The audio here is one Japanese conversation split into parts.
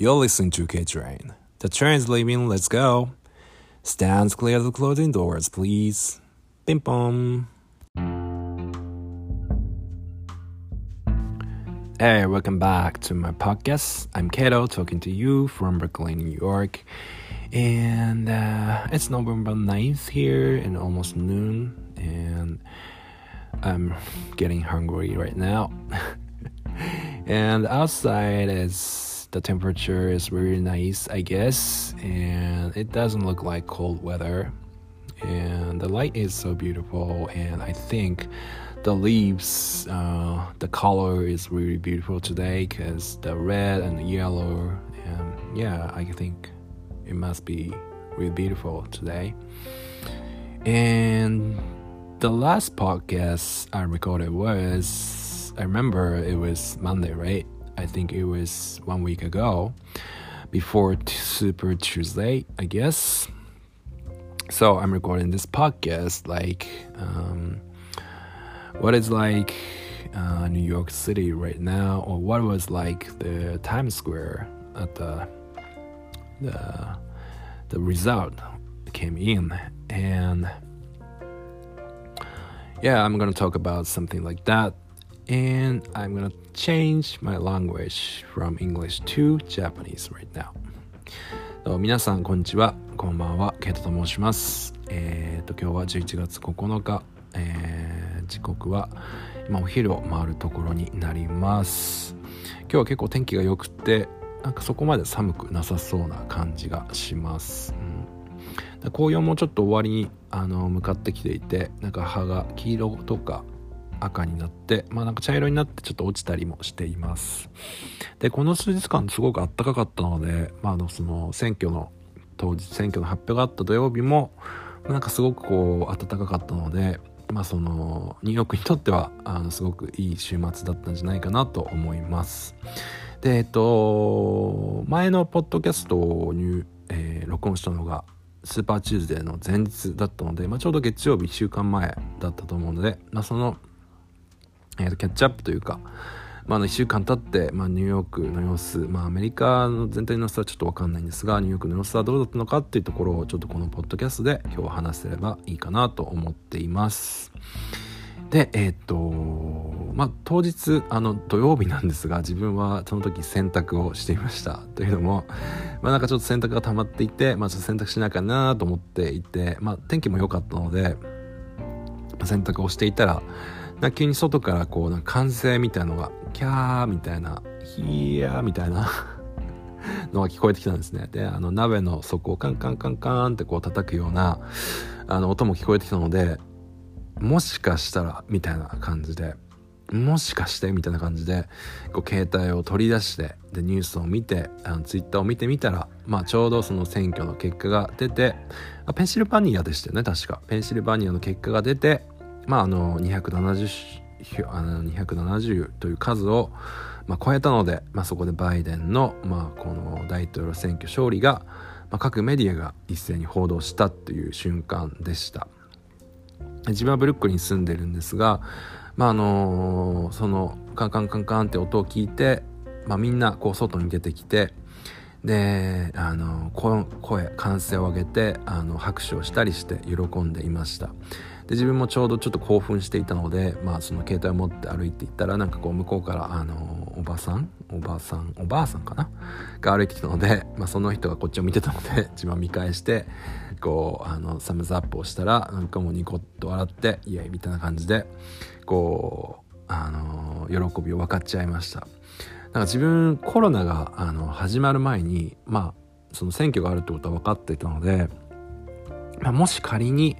You're listening to K Train. The train's leaving, let's go. Stands clear of the closing doors, please. Bing bong. Hey, welcome back to my podcast. I'm Kato talking to you from Brooklyn, New York. And uh, it's November 9th here and almost noon. And I'm getting hungry right now. and outside is the temperature is really nice, I guess, and it doesn't look like cold weather. And the light is so beautiful, and I think the leaves, uh, the color is really beautiful today because the red and the yellow, and yeah, I think it must be really beautiful today. And the last podcast I recorded was, I remember it was Monday, right? I think it was one week ago, before Super Tuesday, I guess. So I'm recording this podcast like um, what is like uh, New York City right now, or what was like the Times Square at the the the result came in and yeah, I'm gonna talk about something like that. And I'm gonna change my language from English to Japanese right now. 皆さん、こんにちは。こんばんは。ケイトと申します。えー、と、今日は11月9日。えー、時刻は今お昼を回るところになります。今日は結構天気が良くて、なんかそこまで寒くなさそうな感じがします。うん紅葉もちょっと終わりにあの向かってきていてなんか葉が黄色とか赤になってまあなんか茶色になってちょっと落ちたりもしています。でこの数日間すごく暖かかったので、まあ、あのその選挙の当日選挙の発表があった土曜日もなんかすごくこう暖かかったのでまあそのニューヨークにとってはあのすごくいい週末だったんじゃないかなと思います。でえっと前のポッドキャストに、えー、録音したのがスーパーチューズデーの前日だったので、まあ、ちょうど月曜日1週間前だったと思うので、まあ、その、えー、とキャッチアップというか、まあ、の1週間経って、まあ、ニューヨークの様子、まあ、アメリカの全体の様子はちょっと分かんないんですがニューヨークの様子はどうだったのかっていうところをちょっとこのポッドキャストで今日は話せればいいかなと思っています。でえっ、とまあ当日あの土曜日なんですが自分はその時洗濯をしていましたというのもまあなんかちょっと洗濯が溜まっていてまあちょっと洗濯しなきゃなと思っていてまあ天気も良かったので、まあ、洗濯をしていたらな急に外からこうなんか歓声みたいのがキャーみたいなヒヤーみたいな のが聞こえてきたんですね。であの鍋の底をカンカンカンカンってこう叩くようなあの音も聞こえてきたのでもしかしたらみたいな感じでもしかしてみたいな感じでこう携帯を取り出してでニュースを見てあのツイッターを見てみたら、まあ、ちょうどその選挙の結果が出てペンシルバニアでしたよね確か。ペンシルバニアの結果が出てまああの270あの270という数を、まあ、超えたので、まあ、そこでバイデンの、まあ、この大統領選挙勝利が、まあ、各メディアが一斉に報道したという瞬間でした。自分はブルックリンに住んでるんですが、まああの、そのカンカンカンカンって音を聞いて、まあ、みんなこう外に出てきてで、あの、声歓声を上げてあの拍手をしたりして喜んでいましたで自分もちょうどちょっと興奮していたので、まあ、その携帯を持って歩いていったらなんかこう向こうから、あのおばさんおばさんおばあさんかな？が歩いてきたので、まあ、その人がこっちを見てたので 自分は見返してこうあのサムズアップをしたらなんかもうニコッと笑ってイエイみたいな感じでこうあの喜びを分かっちゃいました。なんか自分コロナがあの始まる前にまあその選挙があるってことは分かっていたので、まあ、もし仮に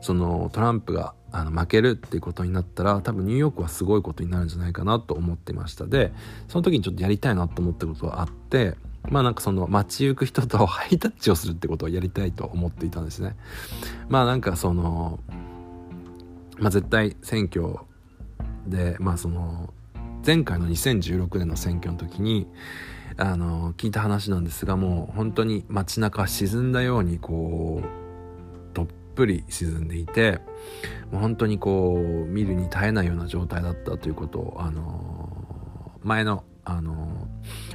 そのトランプがあの負けるっていうことになったら多分ニューヨークはすごいことになるんじゃないかなと思ってました。でその時にちょっとやりたいなと思ったことがあってまあなんかその街行く人とハイタッチをするってことをやりたいと思っていたんですね。まあなんかそのまあ絶対選挙でまあその前回の2016年の選挙の時にあの聞いた話なんですがもう本当に街中沈んだようにこうぷり沈んでいてもう本当にこう見るに耐えないような状態だったということを、あの前のあの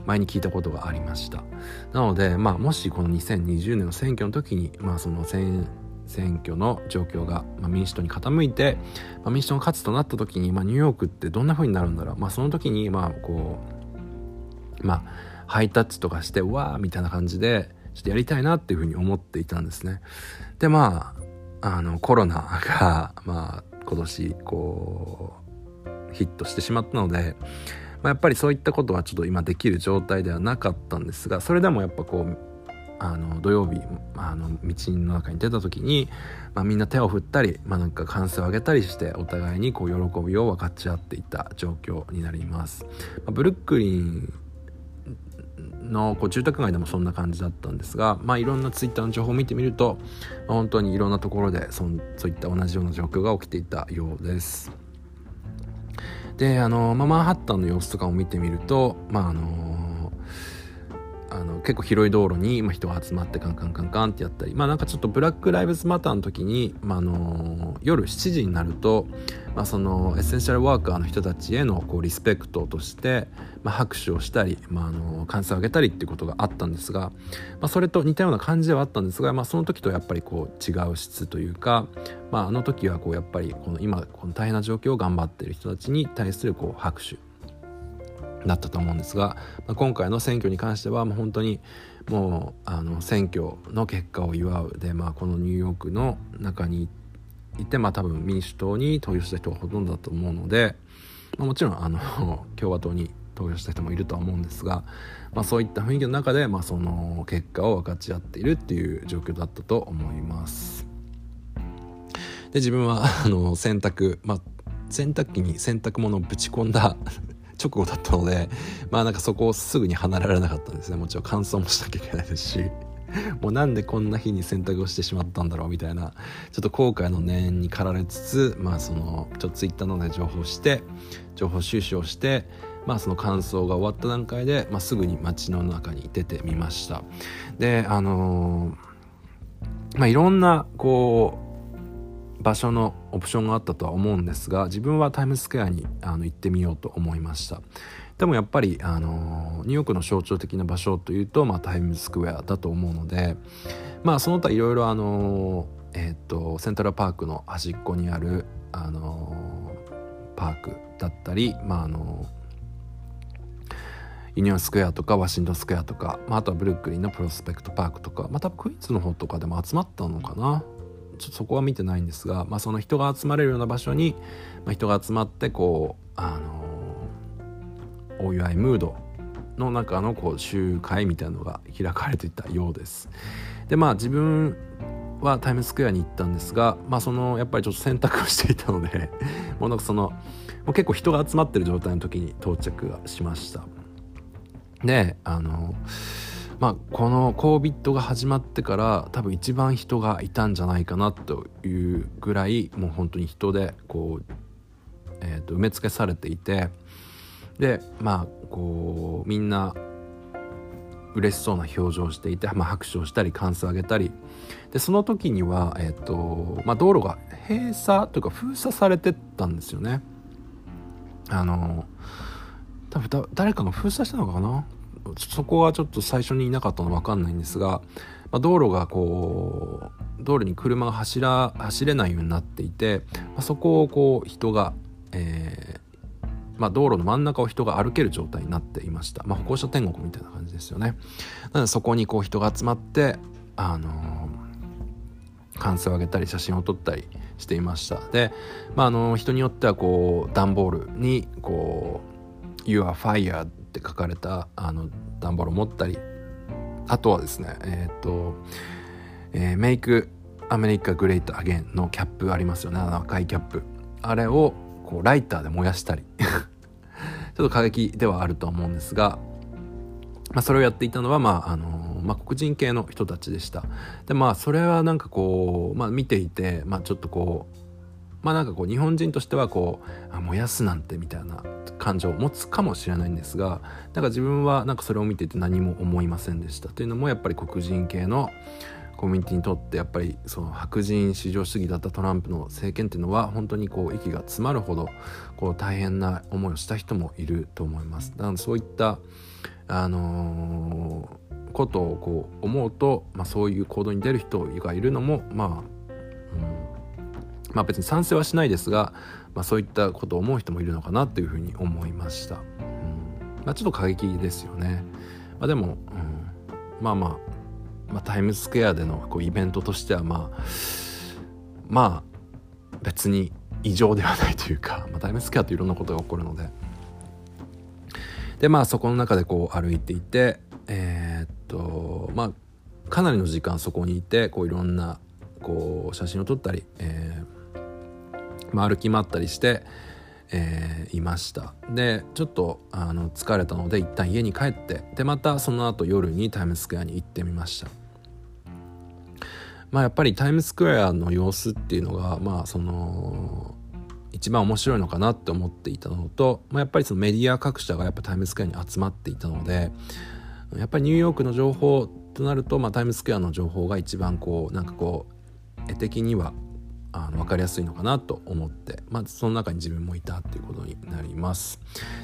前に聞いたことがありました。なので、まあ、もしこの2020年の選挙の時に、まあ、その選選挙の状況が、まあ、民主党に傾いて、まあ、民主党が勝つとなった時に、まあ、ニューヨークってどんな風になるんだろう、まあ、その時にまあこうまあハイタッチとかしてうわーみたいな感じでちょっとやりたいなっていうふうに思っていたんですね。でまああのコロナが まあ今年こうヒットしてしまったので、まあ、やっぱりそういったことはちょっと今できる状態ではなかったんですがそれでもやっぱこうあの土曜日あの道の中に出た時に、まあ、みんな手を振ったり、まあ、なんか歓声を上げたりしてお互いにこう喜びを分かち合っていた状況になります。まあ、ブルックリンのこう住宅街でもそんな感じだったんですが、まあ、いろんなツイッターの情報を見てみると、まあ、本当にいろんなところでそそういった同じような状況が起きていたようです。であの、まあ、マンハッタンの様子とかを見てみると、まああのあの結構広い道路に、人が集まってカンカンカンカンってやったりまあなんかちょっとブラック・ライブズ・マターの時に、まあ、あの夜7時になると、まあ、そのエッセンシャルワーカーの人たちへのこうリスペクトとして、まあ、拍手をしたり、まあ、あの歓声を上げたりっていうことがあったんですが、まあ、それと似たような感じではあったんですが、まあ、その時とやっぱりこう違う質というか、まあ、あの時はこうやっぱりこの今この大変な状況を頑張ってる人たちに対するこう拍手だったと思うんですが、まあ、今回の選挙に関してはもう本当にもうあの選挙の結果を祝うで、まあ、このニューヨークの中にいて、まあ、多分民主党に投票した人がほとんどだと思うので、まあ、もちろんあの 共和党に投票した人もいるとは思うんですが、まあ、そういった雰囲気の中で、まあ、その結果を分かち合っているっていう状況だったと思います。で自分はあの洗濯、まあ、洗濯機に洗濯物をぶち込んだ直後だったのでまあなんかそこをすぐに離れられなかったんですね。もちろん乾燥もしなきゃいけないですし。もうなんでこんな日に洗濯をしてしまったんだろうみたいな。ちょっと後悔の念に駆られつつまあそのちょっとツイッターのね情報して情報収集をしてまあその乾燥が終わった段階で、まあ、すぐに街の中に出てみました。であのー、まあいろんなこう場所のオプションがあったとは思うんですが自分はタイムズスクエアにあの行ってみようと思いました。でもやっぱり、あのニューヨークの象徴的な場所というと、まあ、タイムズスクエアだと思うのでまあその他いろいろあのえっ、とセントラルパークの端っこにあるあのパークだったりまああのユニオンスクエアとかワシントンスクエアとか、まあ、あとはブルックリンのプロスペクトパークとかまたクイーンズの方とかでも集まったのかな。ちょっとそこは見てないんですが、まあ、その人が集まれるような場所に、まあ、人が集まってこうあのお祝いムードの中のこう集会みたいなのが開かれていたようです。でまあ自分はタイムスクエアに行ったんですが、まあ、そのやっぱりちょっと選択をしていたので もうなんかそのもう結構人が集まってる状態の時に到着しました。であのまあ、この COVID が始まってから多分一番人がいたんじゃないかなというぐらいもう本当に人でこう、えー、と埋め尽くされていてでまあこうみんな嬉しそうな表情をしていて、まあ、拍手をしたり歓声を上げたりでその時には、えーとまあ、道路が閉鎖というか封鎖されてたんですよね。あの多分誰かが封鎖したのかな？そこはちょっと最初にいなかったの分かんないんですが、まあ、道路がこう道路に車が走ら走れないようになっていて、まあ、そこをこう人が、えーまあ、道路の真ん中を人が歩ける状態になっていました、まあ、歩行者天国みたいな感じですよね。なのでそこにこう人が集まってあのー、歓声を上げたり写真を撮ったりしていました。で、まあ、あの人によってはこう段ボールにこう「You are fired」って書かれたあの段ボールを持ったりあとはですねえっ、ー、と、えー、メイクアメリカグレートアゲンのキャップありますよね。赤いキャップ。あれをこうライターで燃やしたり。ちょっと過激ではあると思うんですが、まあ、それをやっていたのは、まああのまあ、黒人系の人たちでした。でまあそれはなんかこう、まあ、見ていて、まあ、ちょっとこうまあなんかこう日本人としてはこうあ燃やすなんてみたいな感情を持つかもしれないんですがなんか自分はなんかそれを見ていて何も思いませんでしたというのもやっぱり黒人系のコミュニティにとってやっぱりその白人至上主義だったトランプの政権っていうのは本当にこう息が詰まるほどこう大変な思いをした人もいると思います。だからそういったあのー、ことをこう思うと、まあ、そういう行動に出る人がいるのもまあ、うんまあ、別に賛成はしないですが、まあ、そういったことを思う人もいるのかなというふうに思いました。うんまあ、ちょっと過激ですよね。まあ、でも、うん、まあまあまあ、タイムズスクエアでのこうイベントとしてはまあまあ別に異常ではないというか、まあ、タイムズスクエアっていろんなことが起こるのででまあそこの中でこう歩いていてえー、っとまあかなりの時間そこにいてこういろんなこう写真を撮ったり、えーまあ、歩き回ったりして、えー、いました。でちょっとあの疲れたので一旦家に帰ってでまたその後夜にタイムズスクエアに行ってみました。まあやっぱりタイムズスクエアの様子っていうのがまあその一番面白いのかなって思っていたのと、まあ、やっぱりそのメディア各社がやっぱタイムスクエアに集まっていたのでやっぱりニューヨークの情報となると、まあ、タイムスクエアの情報が一番こうなんかこう絵的にはあの分かりやすいのかなと思って、まあ、その中に自分もいたっていうことになります。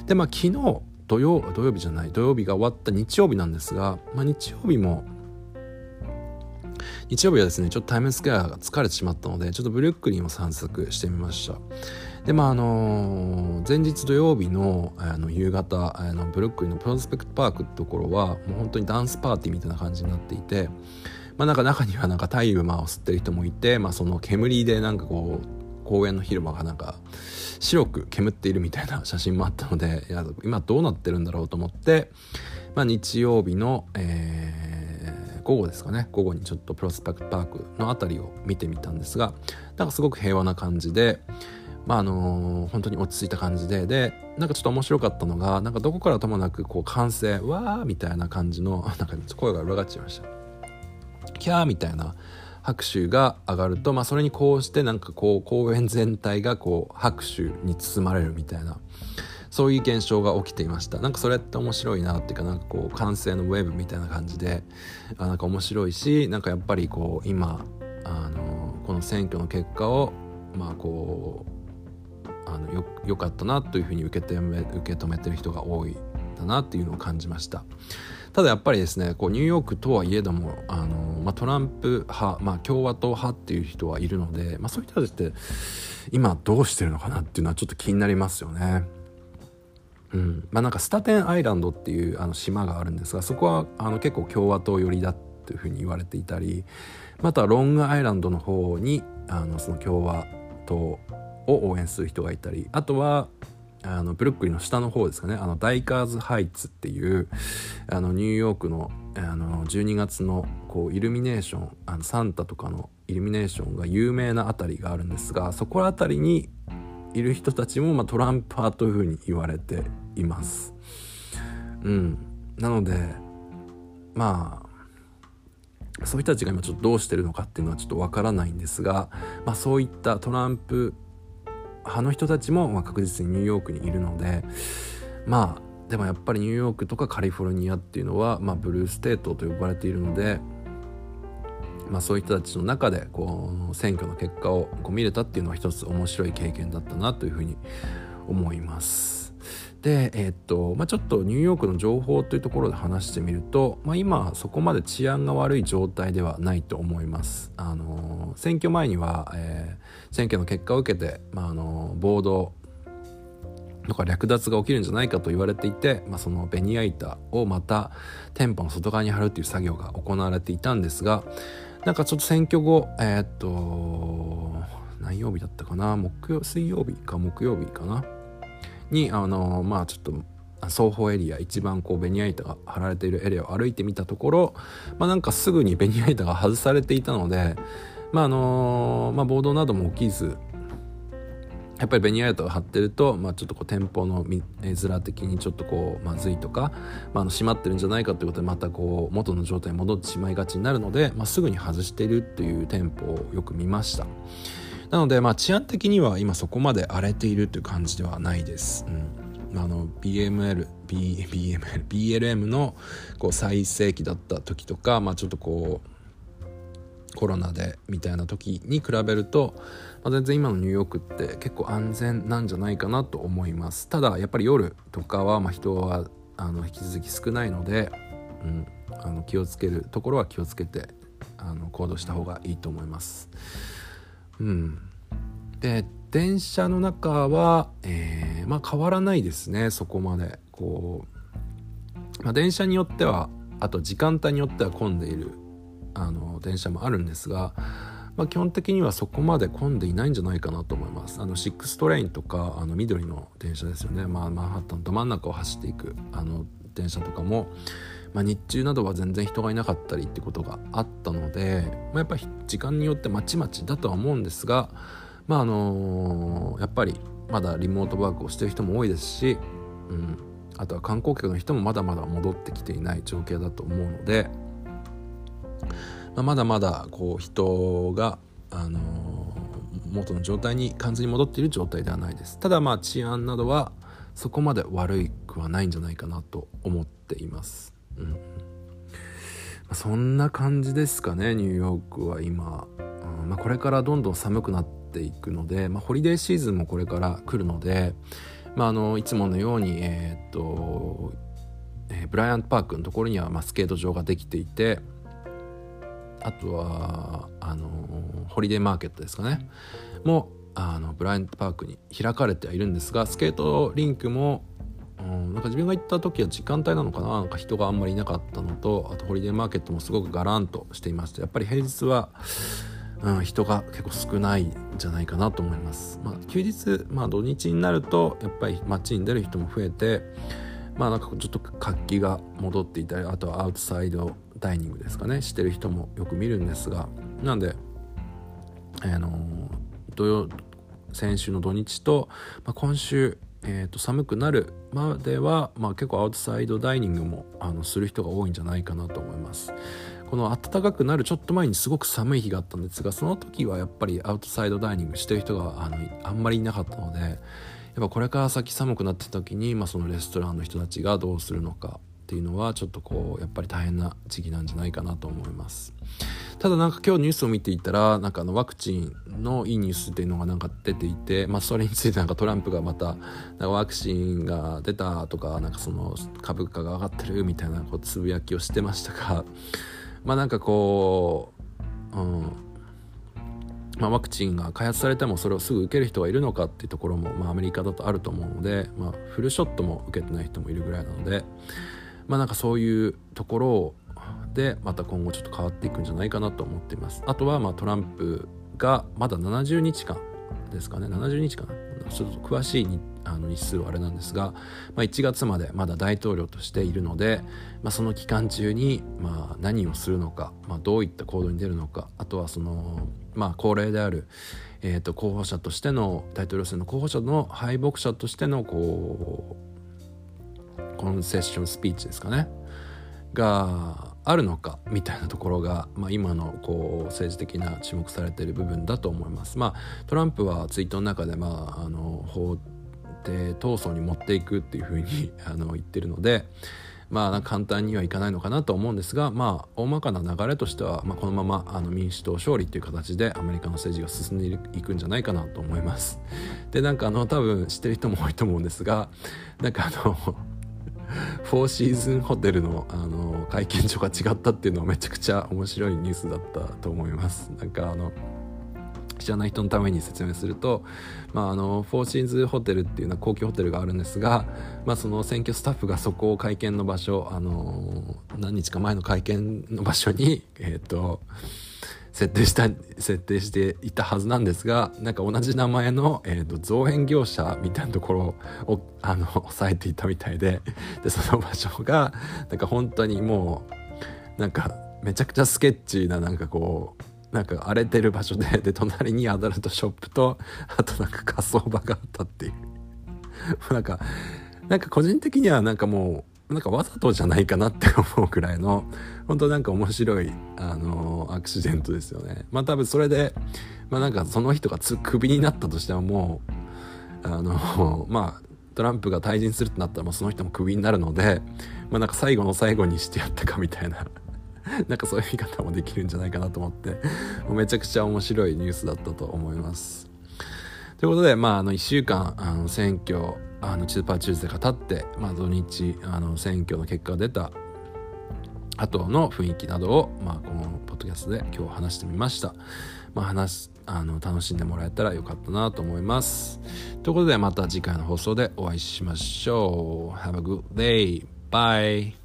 でまあ昨日土曜土曜日じゃない土曜日が終わった日曜日なんですが、まあ、日曜日も日曜日はですねちょっとタイムスクエアが疲れてしまったのでちょっとブルックリンを散策してみましたでまああのー、前日土曜日のあの夕方あのブルックリンのプロスペクトパークってところはもう本当にダンスパーティーみたいな感じになっていてまあなんか中にはなんか大麻を吸ってる人もいて、まあ、その煙でなんかこう公園の広場がなんか白く煙っているみたいな写真もあったのでいや今どうなってるんだろうと思って、まあ、日曜日の、えー午後ですかね。午後にちょっとプロスペクトパークの辺りを見てみたんですがなんかすごく平和な感じでまああのー、本当に落ち着いた感じででなんかちょっと面白かったのがなんかどこからともなくこう歓声わーみたいな感じのなんか声が裏返っちゃいました。キャーみたいな拍手が上がると、まあ、それにこうしてなんかこう公園全体がこう拍手に包まれるみたいなそういう現象が起きていました。なんかそれって面白いなっていうかなんかこう完成のウェブみたいな感じであなんか面白いしなんかやっぱりこう今あのこの選挙の結果をまあこうあのよよかったなというふうに受け止め受け止めてる人が多いだなっていうのを感じました。ただやっぱりですねこうニューヨークとはいえどもあの、まあ、トランプ派、まあ、共和党派っていう人はいるので、まあ、そういう人たちって今どうしてるのかなっていうのはちょっと気になりますよね。うん。まあ、なんかスタテンアイランドっていうあの島があるんですがそこはあの結構共和党寄りだっていうふうに言われていたりまたロングアイランドの方にあのその共和党を応援する人がいたりあとはあのブルックリンの下の方ですかねあのダイカーズハイツっていうあのニューヨークのあの12月のこうイルミネーションあのサンタとかのイルミネーションが有名な辺りがあるんですがそこら辺りにいる人たちも、まあ、トランプ派というふうに言われています。うん、なのでまあそういう人たちが今ちょっとどうしてるのかっていうのはちょっとわからないんですが、まあ、そういったトランプ派の人たちもまあ確実にニューヨークにいるのでまあでもやっぱりニューヨークとかカリフォルニアっていうのは、まあ、ブルーステートと呼ばれているのでまあ、そういう人たちの中でこう選挙の結果をこう見れたっていうのは一つ面白い経験だったなというふうに思います。で、えー、っとまあ、ちょっとニューヨークの情報というところで話してみると、まあ、今そこまで治安が悪い状態ではないと思います。あの選挙前には、えー、選挙の結果を受けて、まあ、あの暴動とか略奪が起きるんじゃないかと言われていて、まあ、そのベニヤ板をまた店舗の外側に貼るっていう作業が行われていたんですが、なんかちょっと選挙後えー、っと何曜日だったかな？木曜水曜日か木曜日かな？にあのまあちょっと双方エリア一番こうベニヤ板が張られているエリアを歩いてみたところ、まあ、なんかすぐにベニヤ板が外されていたので、まああのまあ、暴動なども起きずやっぱりベニヤ板が張ってると、まあ、ちょっとこう店舗の絵面的にちょっとこうまずいとか、まあ、の閉まってるんじゃないかということでまたこう元の状態に戻ってしまいがちになるので、まあ、すぐに外しているっていう店舗をよく見ました。なので、まあ、治安的には今そこまで荒れているという感じではないです、うん、BML B BML BLM のこう最盛期だった時とか、まあ、ちょっとこうコロナでみたいな時に比べると、まあ、全然今のニューヨークって結構安全なんじゃないかなと思います。ただやっぱり夜とかはま人はあの引き続き少ないので、うん、あの気をつけるところは気をつけてあの行動した方がいいと思います。うん、で電車の中は、えー、まあ、変わらないですねそこまで。こう、まあ、電車によってはあと時間帯によっては混んでいるあの電車もあるんですが、まあ、基本的にはそこまで混んでいないんじゃないかなと思います。あの6トレインとかあの緑の電車ですよね、まあ、マンハッタンど真ん中を走っていくあの電車とかも、まあ、日中などは全然人がいなかったりってことがあったので、まあ、やっぱり時間によってまちまちだとは思うんですがまああのー、やっぱりまだリモートワークをしてる人も多いですし、うん、あとは観光客の人もまだまだ戻ってきていない状況だと思うので、まあ、まだまだこう人が、あのー、元の状態に完全に戻っている状態ではないです。ただまあ治安などはそこまで悪くはないんじゃないかなと思っています、うん、そんな感じですかねニューヨークは今、うん。まあ、これからどんどん寒くなっていくので、まあ、ホリデーシーズンもこれから来るので、まあ、あのいつものように、えー、っとえー、ブライアントパークのところには、まあ、スケート場ができていてあとはあのホリデーマーケットですかね。もあのブライアントパークに開かれてはいるんですがスケートリンクもうん、なんか自分が行った時は時間帯なのかな？なんか人があんまりいなかったのとあとホリデーマーケットもすごくガランとしていましてやっぱり平日はうん、人が結構少ないんじゃないかなと思います。まあ、休日、まあ、土日になるとやっぱり街に出る人も増えてまあなんかちょっと活気が戻っていたりあとはアウトサイドダイニングですかね？してる人もよく見るんですがなんで、あの土曜先週の土日と、まあ、今週えー、と寒くなるまでは、まあ、結構アウトサイドダイニングもあのする人が多いんじゃないかなと思います。この暖かくなるちょっと前にすごく寒い日があったんですがその時はやっぱりアウトサイドダイニングしてる人があのあんまりいなかったのでやっぱこれから先寒くなってた時に、まあ、そのレストランの人たちがどうするのかっていうのはちょっとこうやっぱり大変な時期なんじゃないかなと思いますただなんか今日ニュースを見ていたらなんかあのワクチンのいいニュースっていうのがなんか出ていて、まあ、それについてなんかトランプがまたワクチンが出たとかなんかその株価が上がってるみたいなこうつぶやきをしてましたが まあなんかこう、うん。まあ、ワクチンが開発されてもそれをすぐ受ける人がいるのかっていうところも、まあ、アメリカだとあると思うので、まあ、フルショットも受けてない人もいるぐらいなので、まあ、なんかそういうところをでまた今後ちょっと変わっていくんじゃないかなと思っています。あとはまトランプがまだ70日間ですかね。70日かなちょっと詳しいあの日数はあれなんですが、まあ、1月までまだ大統領としているので、まあ、その期間中にまあ何をするのか、まあ、どういった行動に出るのかあとはその、まあ、恒例である、えー、と候補者としての大統領選の候補者の敗北者としてのこうコンセッションスピーチですかね。があるのかみたいなところが、まあ、今のこう政治的な注目されている部分だと思います。まあ、トランプはツイートの中で、まあ、あの法廷闘争に持っていくっていうふうに あの言ってるので、まあ、簡単にはいかないのかなと思うんですが、まあ、大まかな流れとしては、まあ、このままあの民主党勝利っていう形でアメリカの政治が進んでいくんじゃないかなと思います。でなんかあの多分知ってる人も多いと思うんですがなんかあのフォーシーズンホテルのあの会見所が違ったっていうのはめちゃくちゃ面白いニュースだったと思います。なんかあの知らない人のために説明すると、まあ、あのフォーシーズンホテルっていうのは高級ホテルがあるんですが、まあ、その選挙スタッフがそこを会見の場所あの何日か前の会見の場所にえっ、ー、と設定した設定していたはずなんですがなんか同じ名前の、えーと、造園業者みたいなところをあの抑えていたみたいででその場所がなんか本当にもうなんかめちゃくちゃスケッチーななんかこうなんか荒れてる場所でで隣にアダルトショップとあとなんか火葬場があったっていう。なんかなんか個人的にはなんかもうなんかわざとじゃないかなって思うくらいの本当なんか面白いあのアクシデントですよね。まあ多分それでまあなんかその人がつクビになったとしてももうあの まあトランプが退陣するってなったらもうその人もクビになるのでまあなんか最後の最後にしてやったかみたいな。なんかそういう見方もできるんじゃないかなと思ってめちゃくちゃ面白いニュースだったと思います。ということで、まあ、あの1週間あの選挙あのスーパーチューズで語って、まあ、土日あの選挙の結果が出た後の雰囲気などを、まあ、このポッドキャストで今日話してみました。まあ、話あの楽しんでもらえたらよかったなと思います。ということでまた次回の放送でお会いしましょう。Have a good day. Bye.